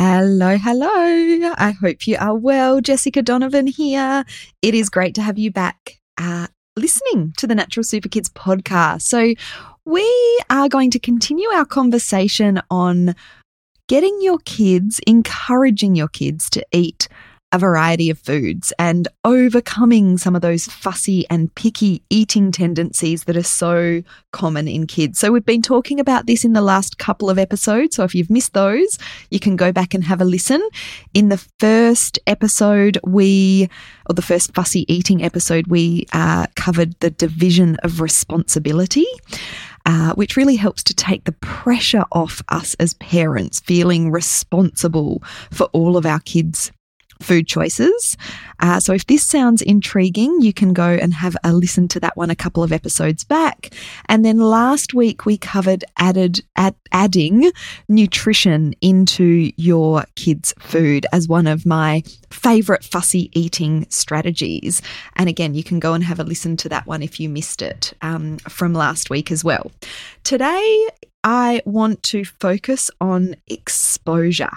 Hello, hello. I hope you are well. Jessica Donovan here. It is great to have you back uh, listening to the Natural Super Kids podcast. So, we are going to continue our conversation on getting your kids, encouraging your kids to eat a variety of foods and overcoming some of those fussy and picky eating tendencies that are so common in kids. So, we've been talking about this in the last couple of episodes. So, if you've missed those, you can go back and have a listen. In the first episode, we, or the first fussy eating episode, we uh, covered the division of responsibility. Uh, which really helps to take the pressure off us as parents feeling responsible for all of our kids' food choices. Uh, so if this sounds intriguing, you can go and have a listen to that one a couple of episodes back. And then last week we covered added add, adding nutrition into your kids' food as one of my favorite fussy eating strategies. And again, you can go and have a listen to that one if you missed it um, from last week as well. Today, I want to focus on exposure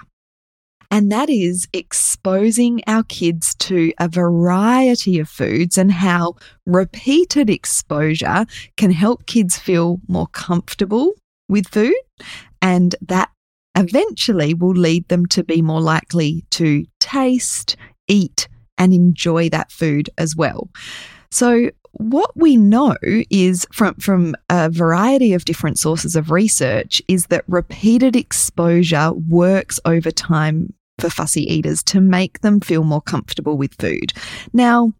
and that is exposing our kids to a variety of foods and how repeated exposure can help kids feel more comfortable with food. And that eventually will lead them to be more likely to taste, eat, and enjoy that food as well. So, what we know is from, from a variety of different sources of research is that repeated exposure works over time for fussy eaters to make them feel more comfortable with food. Now,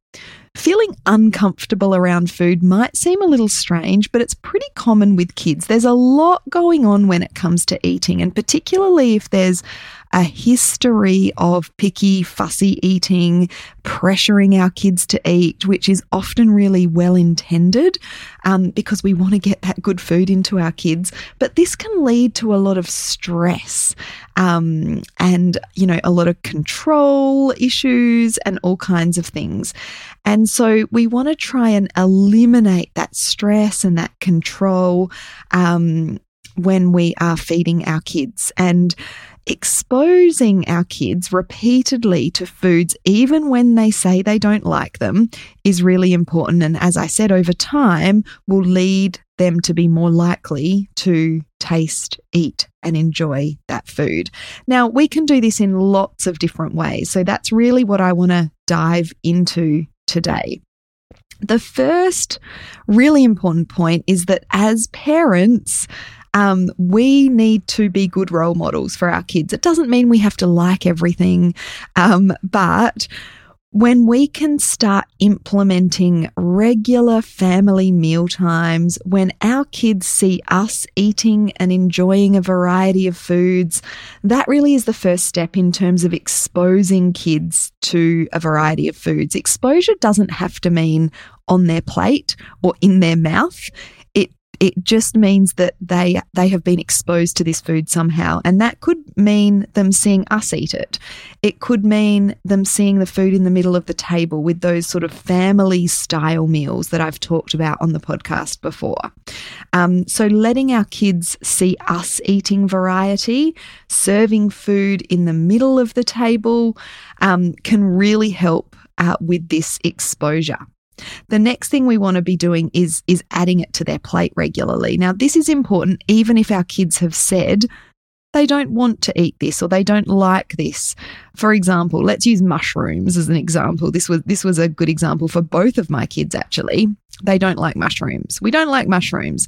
Feeling uncomfortable around food might seem a little strange, but it's pretty common with kids. There's a lot going on when it comes to eating, and particularly if there's a history of picky, fussy eating, pressuring our kids to eat, which is often really well intended um, because we want to get that good food into our kids. But this can lead to a lot of stress um, and, you know, a lot of control issues and all kinds of things. And so we want to try and eliminate that stress and that control um, when we are feeding our kids. And exposing our kids repeatedly to foods, even when they say they don't like them, is really important. And as I said, over time, will lead them to be more likely to taste, eat, and enjoy that food. Now, we can do this in lots of different ways. So that's really what I want to dive into today. The first really important point is that as parents, um, we need to be good role models for our kids. It doesn't mean we have to like everything, um, but when we can start implementing regular family meal times, when our kids see us eating and enjoying a variety of foods, that really is the first step in terms of exposing kids to a variety of foods. Exposure doesn't have to mean on their plate or in their mouth. It just means that they they have been exposed to this food somehow, and that could mean them seeing us eat it. It could mean them seeing the food in the middle of the table with those sort of family style meals that I've talked about on the podcast before. Um, so letting our kids see us eating variety, serving food in the middle of the table, um, can really help uh, with this exposure. The next thing we want to be doing is is adding it to their plate regularly. Now, this is important even if our kids have said they don't want to eat this or they don't like this. For example, let's use mushrooms as an example. This was this was a good example for both of my kids actually. They don't like mushrooms. We don't like mushrooms.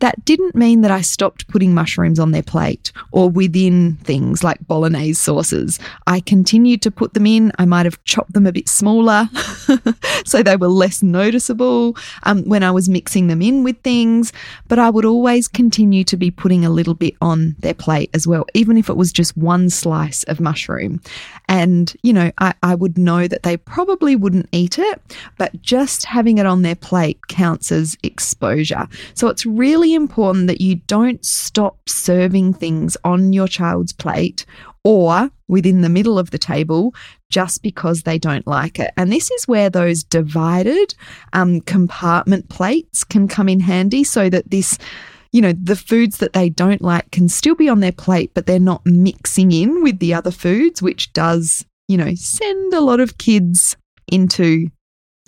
That didn't mean that I stopped putting mushrooms on their plate or within things like bolognese sauces. I continued to put them in. I might have chopped them a bit smaller so they were less noticeable um, when I was mixing them in with things, but I would always continue to be putting a little bit on their plate as well, even if it was just one slice of mushroom. And, you know, I, I would know that they probably wouldn't eat it, but just having it on their plate counts as exposure. So it's really important that you don't stop serving things on your child's plate or within the middle of the table just because they don't like it. And this is where those divided um, compartment plates can come in handy so that this you know, the foods that they don't like can still be on their plate, but they're not mixing in with the other foods, which does, you know, send a lot of kids into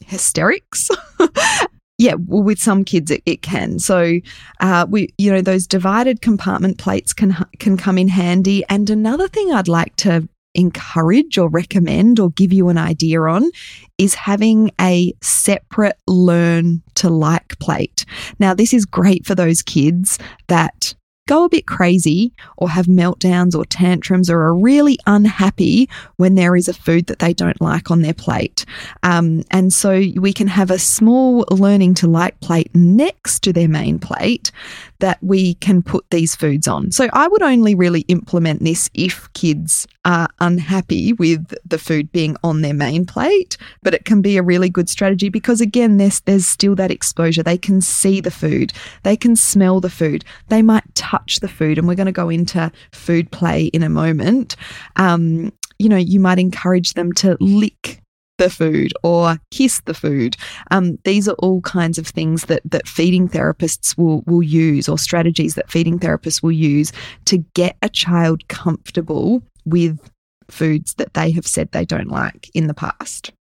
hysterics. yeah, well, with some kids it, it can. So, uh, we, you know, those divided compartment plates can can come in handy. And another thing I'd like to encourage or recommend or give you an idea on is having a separate learn to like plate. Now, this is great for those kids that go a bit crazy or have meltdowns or tantrums or are really unhappy when there is a food that they don't like on their plate. Um, and so we can have a small learning to like plate next to their main plate that we can put these foods on. So I would only really implement this if kids are unhappy with the food being on their main plate, but it can be a really good strategy because again there's there's still that exposure. They can see the food, they can smell the food, they might touch the food, and we're going to go into food play in a moment. Um, you know, you might encourage them to lick the food or kiss the food. Um, these are all kinds of things that that feeding therapists will will use, or strategies that feeding therapists will use to get a child comfortable with foods that they have said they don't like in the past.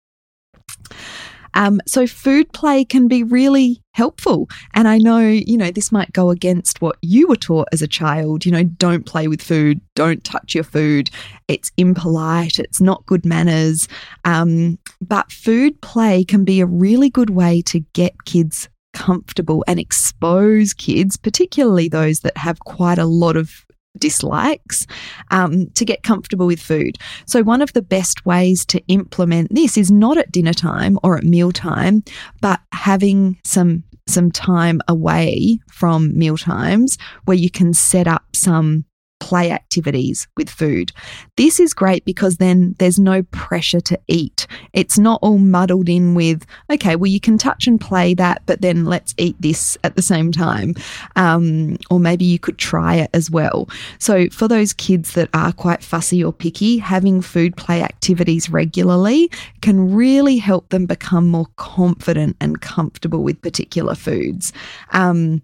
Um, so food play can be really helpful. And I know, you know, this might go against what you were taught as a child. You know, don't play with food, don't touch your food. It's impolite, it's not good manners. Um, but food play can be a really good way to get kids comfortable and expose kids, particularly those that have quite a lot of dislikes um, to get comfortable with food. So, one of the best ways to implement this is not at dinner time or at meal time, but having some some time away from meal times where you can set up some play activities with food. This is great because then there's no pressure to eat. It's not all muddled in with, okay, well, you can touch and play that, but then let's eat this at the same time. Um, or maybe you could try it as well. So, for those kids that are quite fussy or picky, having food play activities regularly can really help them become more confident and comfortable with particular foods. Um,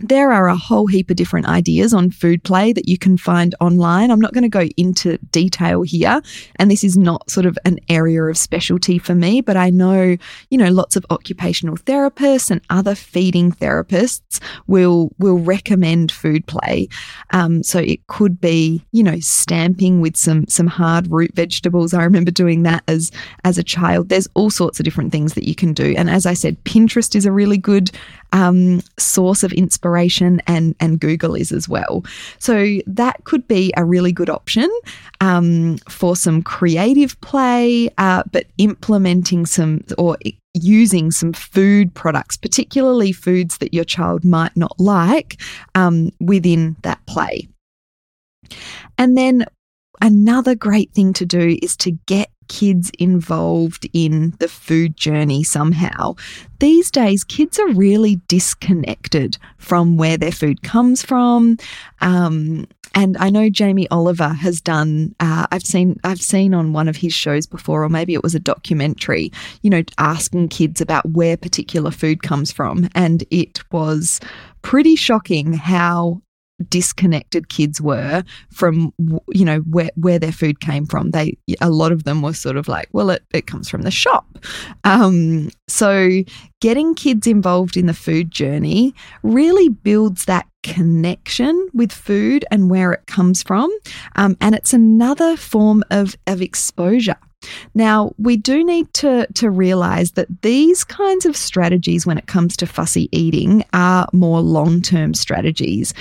there are a whole heap of different ideas on food play that you can find online. I'm not going to go into detail here, and this is not sort of an area of specialty for me, but I know, you know, lots of occupational therapists and other feeding therapists will will recommend food play. Um, so it could be, you know, stamping with some some hard root vegetables. I remember doing that as as a child. There's all sorts of different things that you can do, and as I said, Pinterest is a really good um, source of inspiration, and and Google is as well. So that could be a really good option um, for some creative play, uh, but implementing some or using some food products, particularly foods that your child might not like, um, within that play. And then another great thing to do is to get kids involved in the food journey somehow. These days, kids are really disconnected from where their food comes from. Um, and I know Jamie Oliver has done. Uh, I've seen. I've seen on one of his shows before, or maybe it was a documentary. You know, asking kids about where particular food comes from, and it was pretty shocking how disconnected kids were from you know where where their food came from. They a lot of them were sort of like well it, it comes from the shop. Um, so getting kids involved in the food journey really builds that connection with food and where it comes from. Um, and it's another form of of exposure. Now, we do need to, to realize that these kinds of strategies, when it comes to fussy eating, are more long term strategies.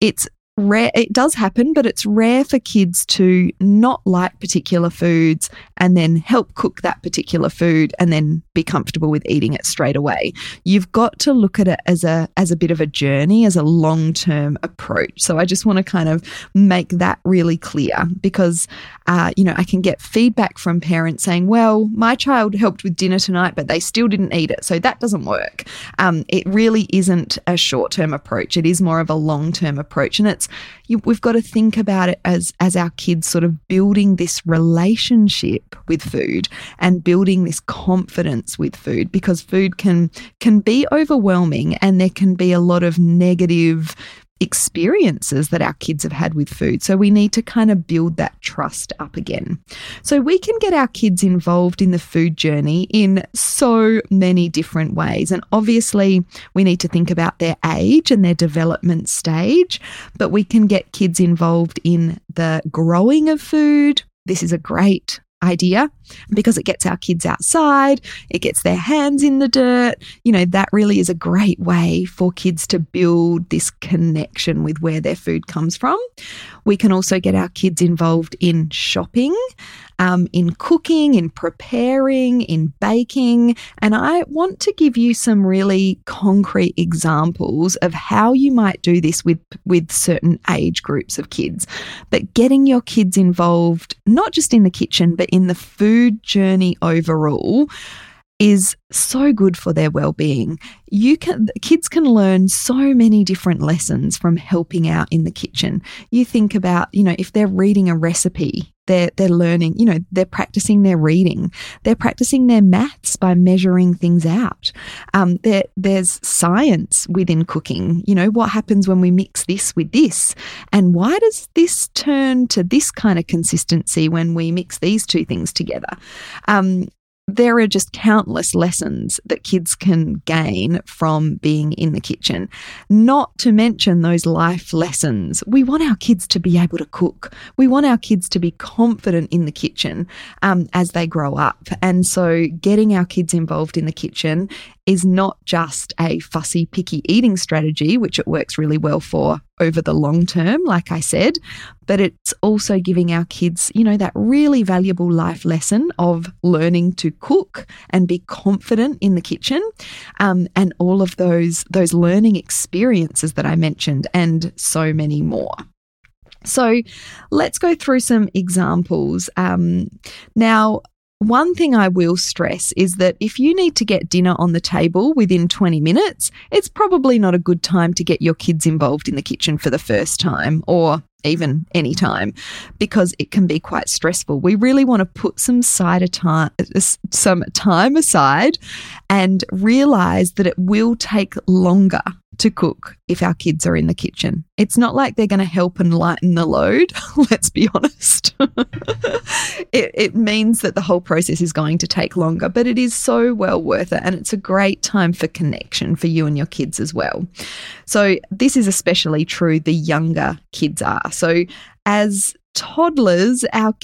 It's rare it does happen but it's rare for kids to not like particular foods and then help cook that particular food and then be comfortable with eating it straight away. You've got to look at it as a as a bit of a journey as a long-term approach. So i just want to kind of make that really clear because uh, you know i can get feedback from parents saying well my child helped with dinner tonight but they still didn't eat it. So that doesn't work. Um, it really isn't a short-term approach. It is more of a long-term approach and it's you, we've got to think about it as as our kids sort of building this relationship with food and building this confidence with food because food can can be overwhelming and there can be a lot of negative experiences that our kids have had with food. So we need to kind of build that trust up again. So we can get our kids involved in the food journey in so many different ways. And obviously, we need to think about their age and their development stage, but we can get kids involved in the growing of food. This is a great idea because it gets our kids outside, it gets their hands in the dirt. You know, that really is a great way for kids to build this connection with where their food comes from. We can also get our kids involved in shopping um, in cooking, in preparing, in baking. And I want to give you some really concrete examples of how you might do this with, with certain age groups of kids. But getting your kids involved, not just in the kitchen, but in the food journey overall is so good for their well-being. You can kids can learn so many different lessons from helping out in the kitchen. You think about, you know, if they're reading a recipe, they're they're learning, you know, they're practicing their reading. They're practicing their maths by measuring things out. Um, there, there's science within cooking. You know, what happens when we mix this with this, and why does this turn to this kind of consistency when we mix these two things together? Um, there are just countless lessons that kids can gain from being in the kitchen, not to mention those life lessons. We want our kids to be able to cook. We want our kids to be confident in the kitchen um, as they grow up. And so, getting our kids involved in the kitchen is not just a fussy, picky eating strategy, which it works really well for over the long term, like I said, but it's also giving our kids, you know, that really valuable life lesson of learning to cook and be confident in the kitchen, um, and all of those those learning experiences that I mentioned, and so many more. So let's go through some examples. Um, now, one thing I will stress is that if you need to get dinner on the table within 20 minutes, it's probably not a good time to get your kids involved in the kitchen for the first time or even any time because it can be quite stressful. We really want to put some side time some time aside and realize that it will take longer to cook if our kids are in the kitchen. It's not like they're going to help and lighten the load, let's be honest. it, it, means that the whole process is going to take longer, but it is so well worth it. And it's a great time for connection for you and your kids as well. So, this is especially true the younger kids are. So, as toddlers, our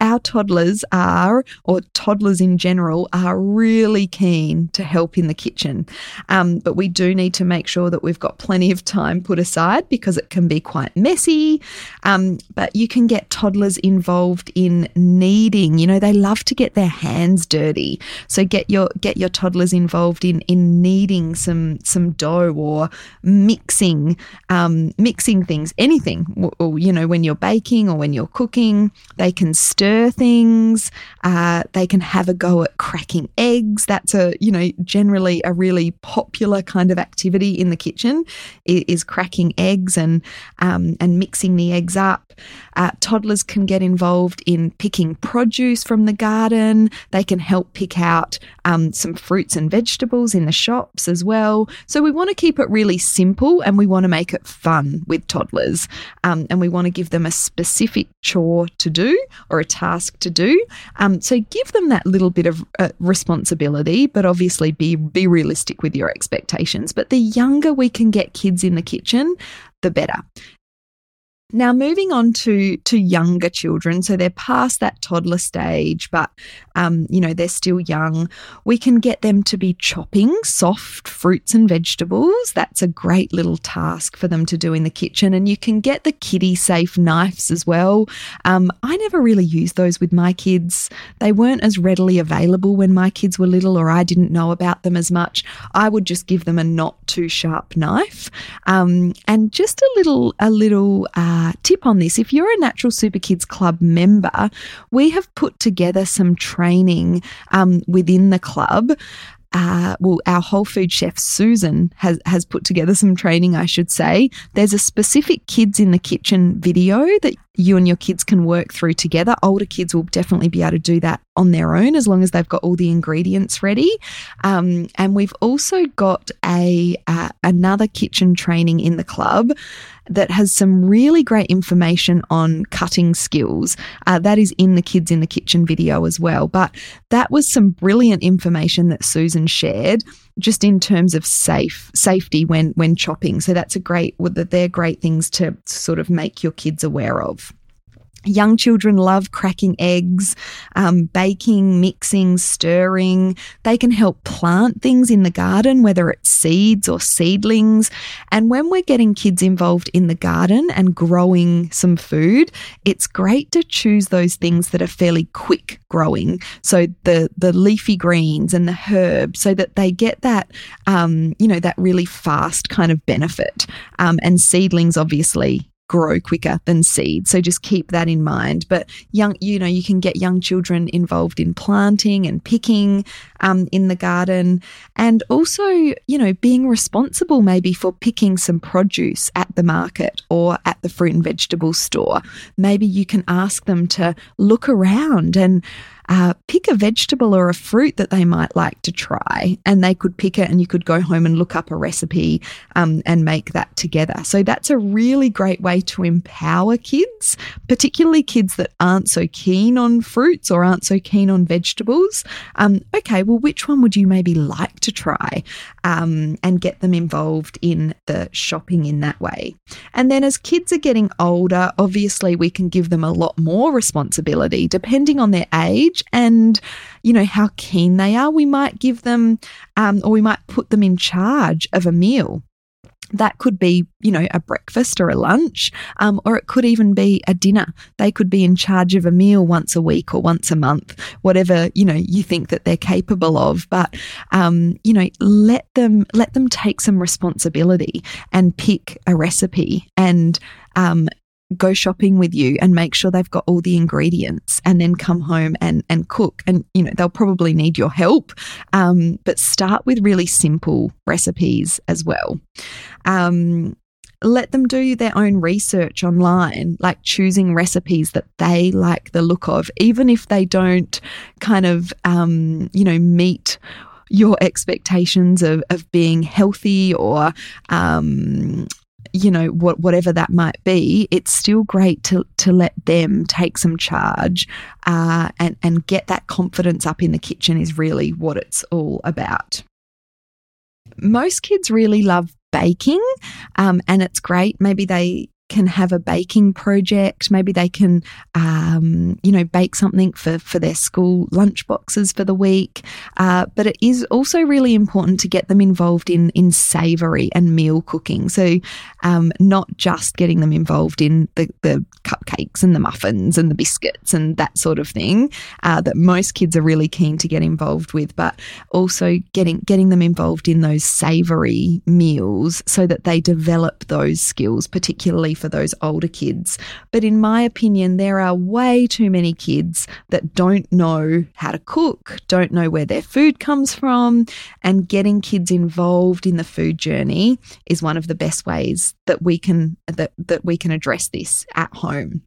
our toddlers are, or toddlers in general, are really keen to help in the kitchen. Um, but we do need to make sure that we've got plenty of time put aside because it can be quite messy. Um, but you can get toddlers involved in kneading. You know, they love to get their hands dirty. So get your get your toddlers involved in in kneading some some dough or mixing um, mixing things, anything. Or you know, when you're baking or when you're cooking. They can stir things. Uh, they can have a go at cracking eggs. That's a, you know, generally a really popular kind of activity in the kitchen is cracking eggs and, um, and mixing the eggs up. Uh, toddlers can get involved in picking produce from the garden. They can help pick out um, some fruits and vegetables in the shops as well. So we want to keep it really simple and we want to make it fun with toddlers. Um, and we want to give them a specific chore to do or a task to do. Um, so give them that little bit of uh, responsibility, but obviously be be realistic with your expectations. But the younger we can get kids in the kitchen, the better. Now, moving on to to younger children, so they're past that toddler stage, but um, you know they're still young. We can get them to be chopping soft fruits and vegetables. That's a great little task for them to do in the kitchen, and you can get the kiddie safe knives as well. Um, I never really used those with my kids. They weren't as readily available when my kids were little, or I didn't know about them as much. I would just give them a not too sharp knife, um, and just a little a little. Uh, uh, tip on this if you're a Natural Super Kids Club member, we have put together some training um, within the club uh, well, our whole food chef Susan has has put together some training, I should say. There's a specific kids in the kitchen video that you and your kids can work through together. Older kids will definitely be able to do that on their own as long as they've got all the ingredients ready. Um, and we've also got a uh, another kitchen training in the club that has some really great information on cutting skills. Uh, that is in the Kids in the Kitchen video as well. But that was some brilliant information that Susan shared just in terms of safe safety when when chopping. So that's a great that they're great things to sort of make your kids aware of. Young children love cracking eggs, um, baking, mixing, stirring. They can help plant things in the garden, whether it's seeds or seedlings. And when we're getting kids involved in the garden and growing some food, it's great to choose those things that are fairly quick growing. So the the leafy greens and the herbs, so that they get that um, you know that really fast kind of benefit. Um, and seedlings, obviously, grow quicker than seed. So just keep that in mind. But young, you know, you can get young children involved in planting and picking um, in the garden, and also, you know, being responsible maybe for picking some produce at the market or at the fruit and vegetable store. Maybe you can ask them to look around and uh, pick a vegetable or a fruit that they might like to try, and they could pick it, and you could go home and look up a recipe um, and make that together. So that's a really great way to empower kids, particularly kids that aren't so keen on fruits or aren't so keen on vegetables. Um, okay, well, which one would you maybe like to try, um, and get them involved in the shopping in that way. And then as kids are getting older, obviously we can give them a lot more responsibility depending on their age and, you know, how keen they are. We might give them, um, or we might put them in charge of a meal. That could be, you know, a breakfast or a lunch, um, or it could even be a dinner. They could be in charge of a meal once a week or once a month, whatever you know you think that they're capable of. But um, you know, let them let them take some responsibility and pick a recipe and um, go shopping with you and make sure they've got all the ingredients and then come home and, and cook. And, you know, they'll probably need your help, um, but start with really simple recipes as well. Um, let them do their own research online, like choosing recipes that they like the look of, even if they don't kind of, um, you know, meet your expectations of, of being healthy or um, you know what whatever that might be it's still great to to let them take some charge uh, and and get that confidence up in the kitchen is really what it's all about. Most kids really love baking um, and it's great. Maybe they can have a baking project. Maybe they can, um, you know, bake something for, for their school lunch boxes for the week. Uh, but it is also really important to get them involved in in savoury and meal cooking. So, um, not just getting them involved in the, the cupcakes and the muffins and the biscuits and that sort of thing uh, that most kids are really keen to get involved with, but also getting getting them involved in those savoury meals so that they develop those skills, particularly for those older kids. But in my opinion, there are way too many kids that don't know how to cook, don't know where their food comes from, and getting kids involved in the food journey is one of the best ways that we can that, that we can address this at home.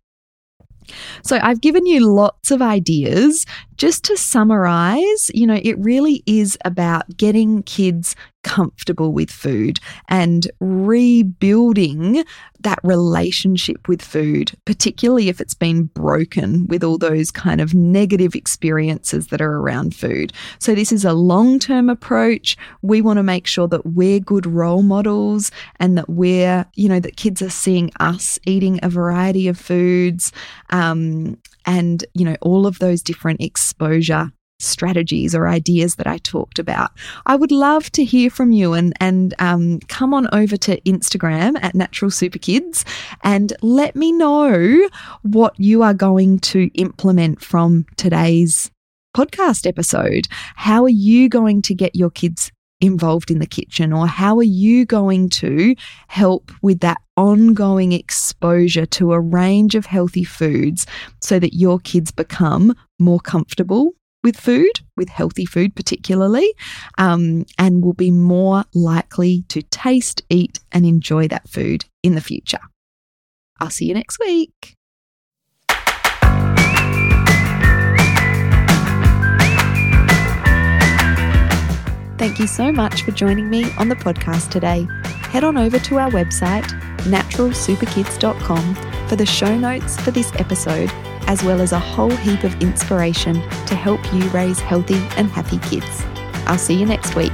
So, I've given you lots of ideas just to summarize, you know, it really is about getting kids comfortable with food and rebuilding that relationship with food, particularly if it's been broken with all those kind of negative experiences that are around food. So, this is a long term approach. We want to make sure that we're good role models and that we're, you know, that kids are seeing us eating a variety of foods um, and, you know, all of those different exposure strategies or ideas that I talked about. I would love to hear from you and and um, come on over to Instagram at Natural Super Kids and let me know what you are going to implement from today's podcast episode. How are you going to get your kids involved in the kitchen or how are you going to help with that ongoing exposure to a range of healthy foods so that your kids become more comfortable with food, with healthy food particularly, um, and will be more likely to taste, eat, and enjoy that food in the future. I'll see you next week. Thank you so much for joining me on the podcast today. Head on over to our website, naturalsuperkids.com, for the show notes for this episode as well as a whole heap of inspiration to help you raise healthy and happy kids. I'll see you next week.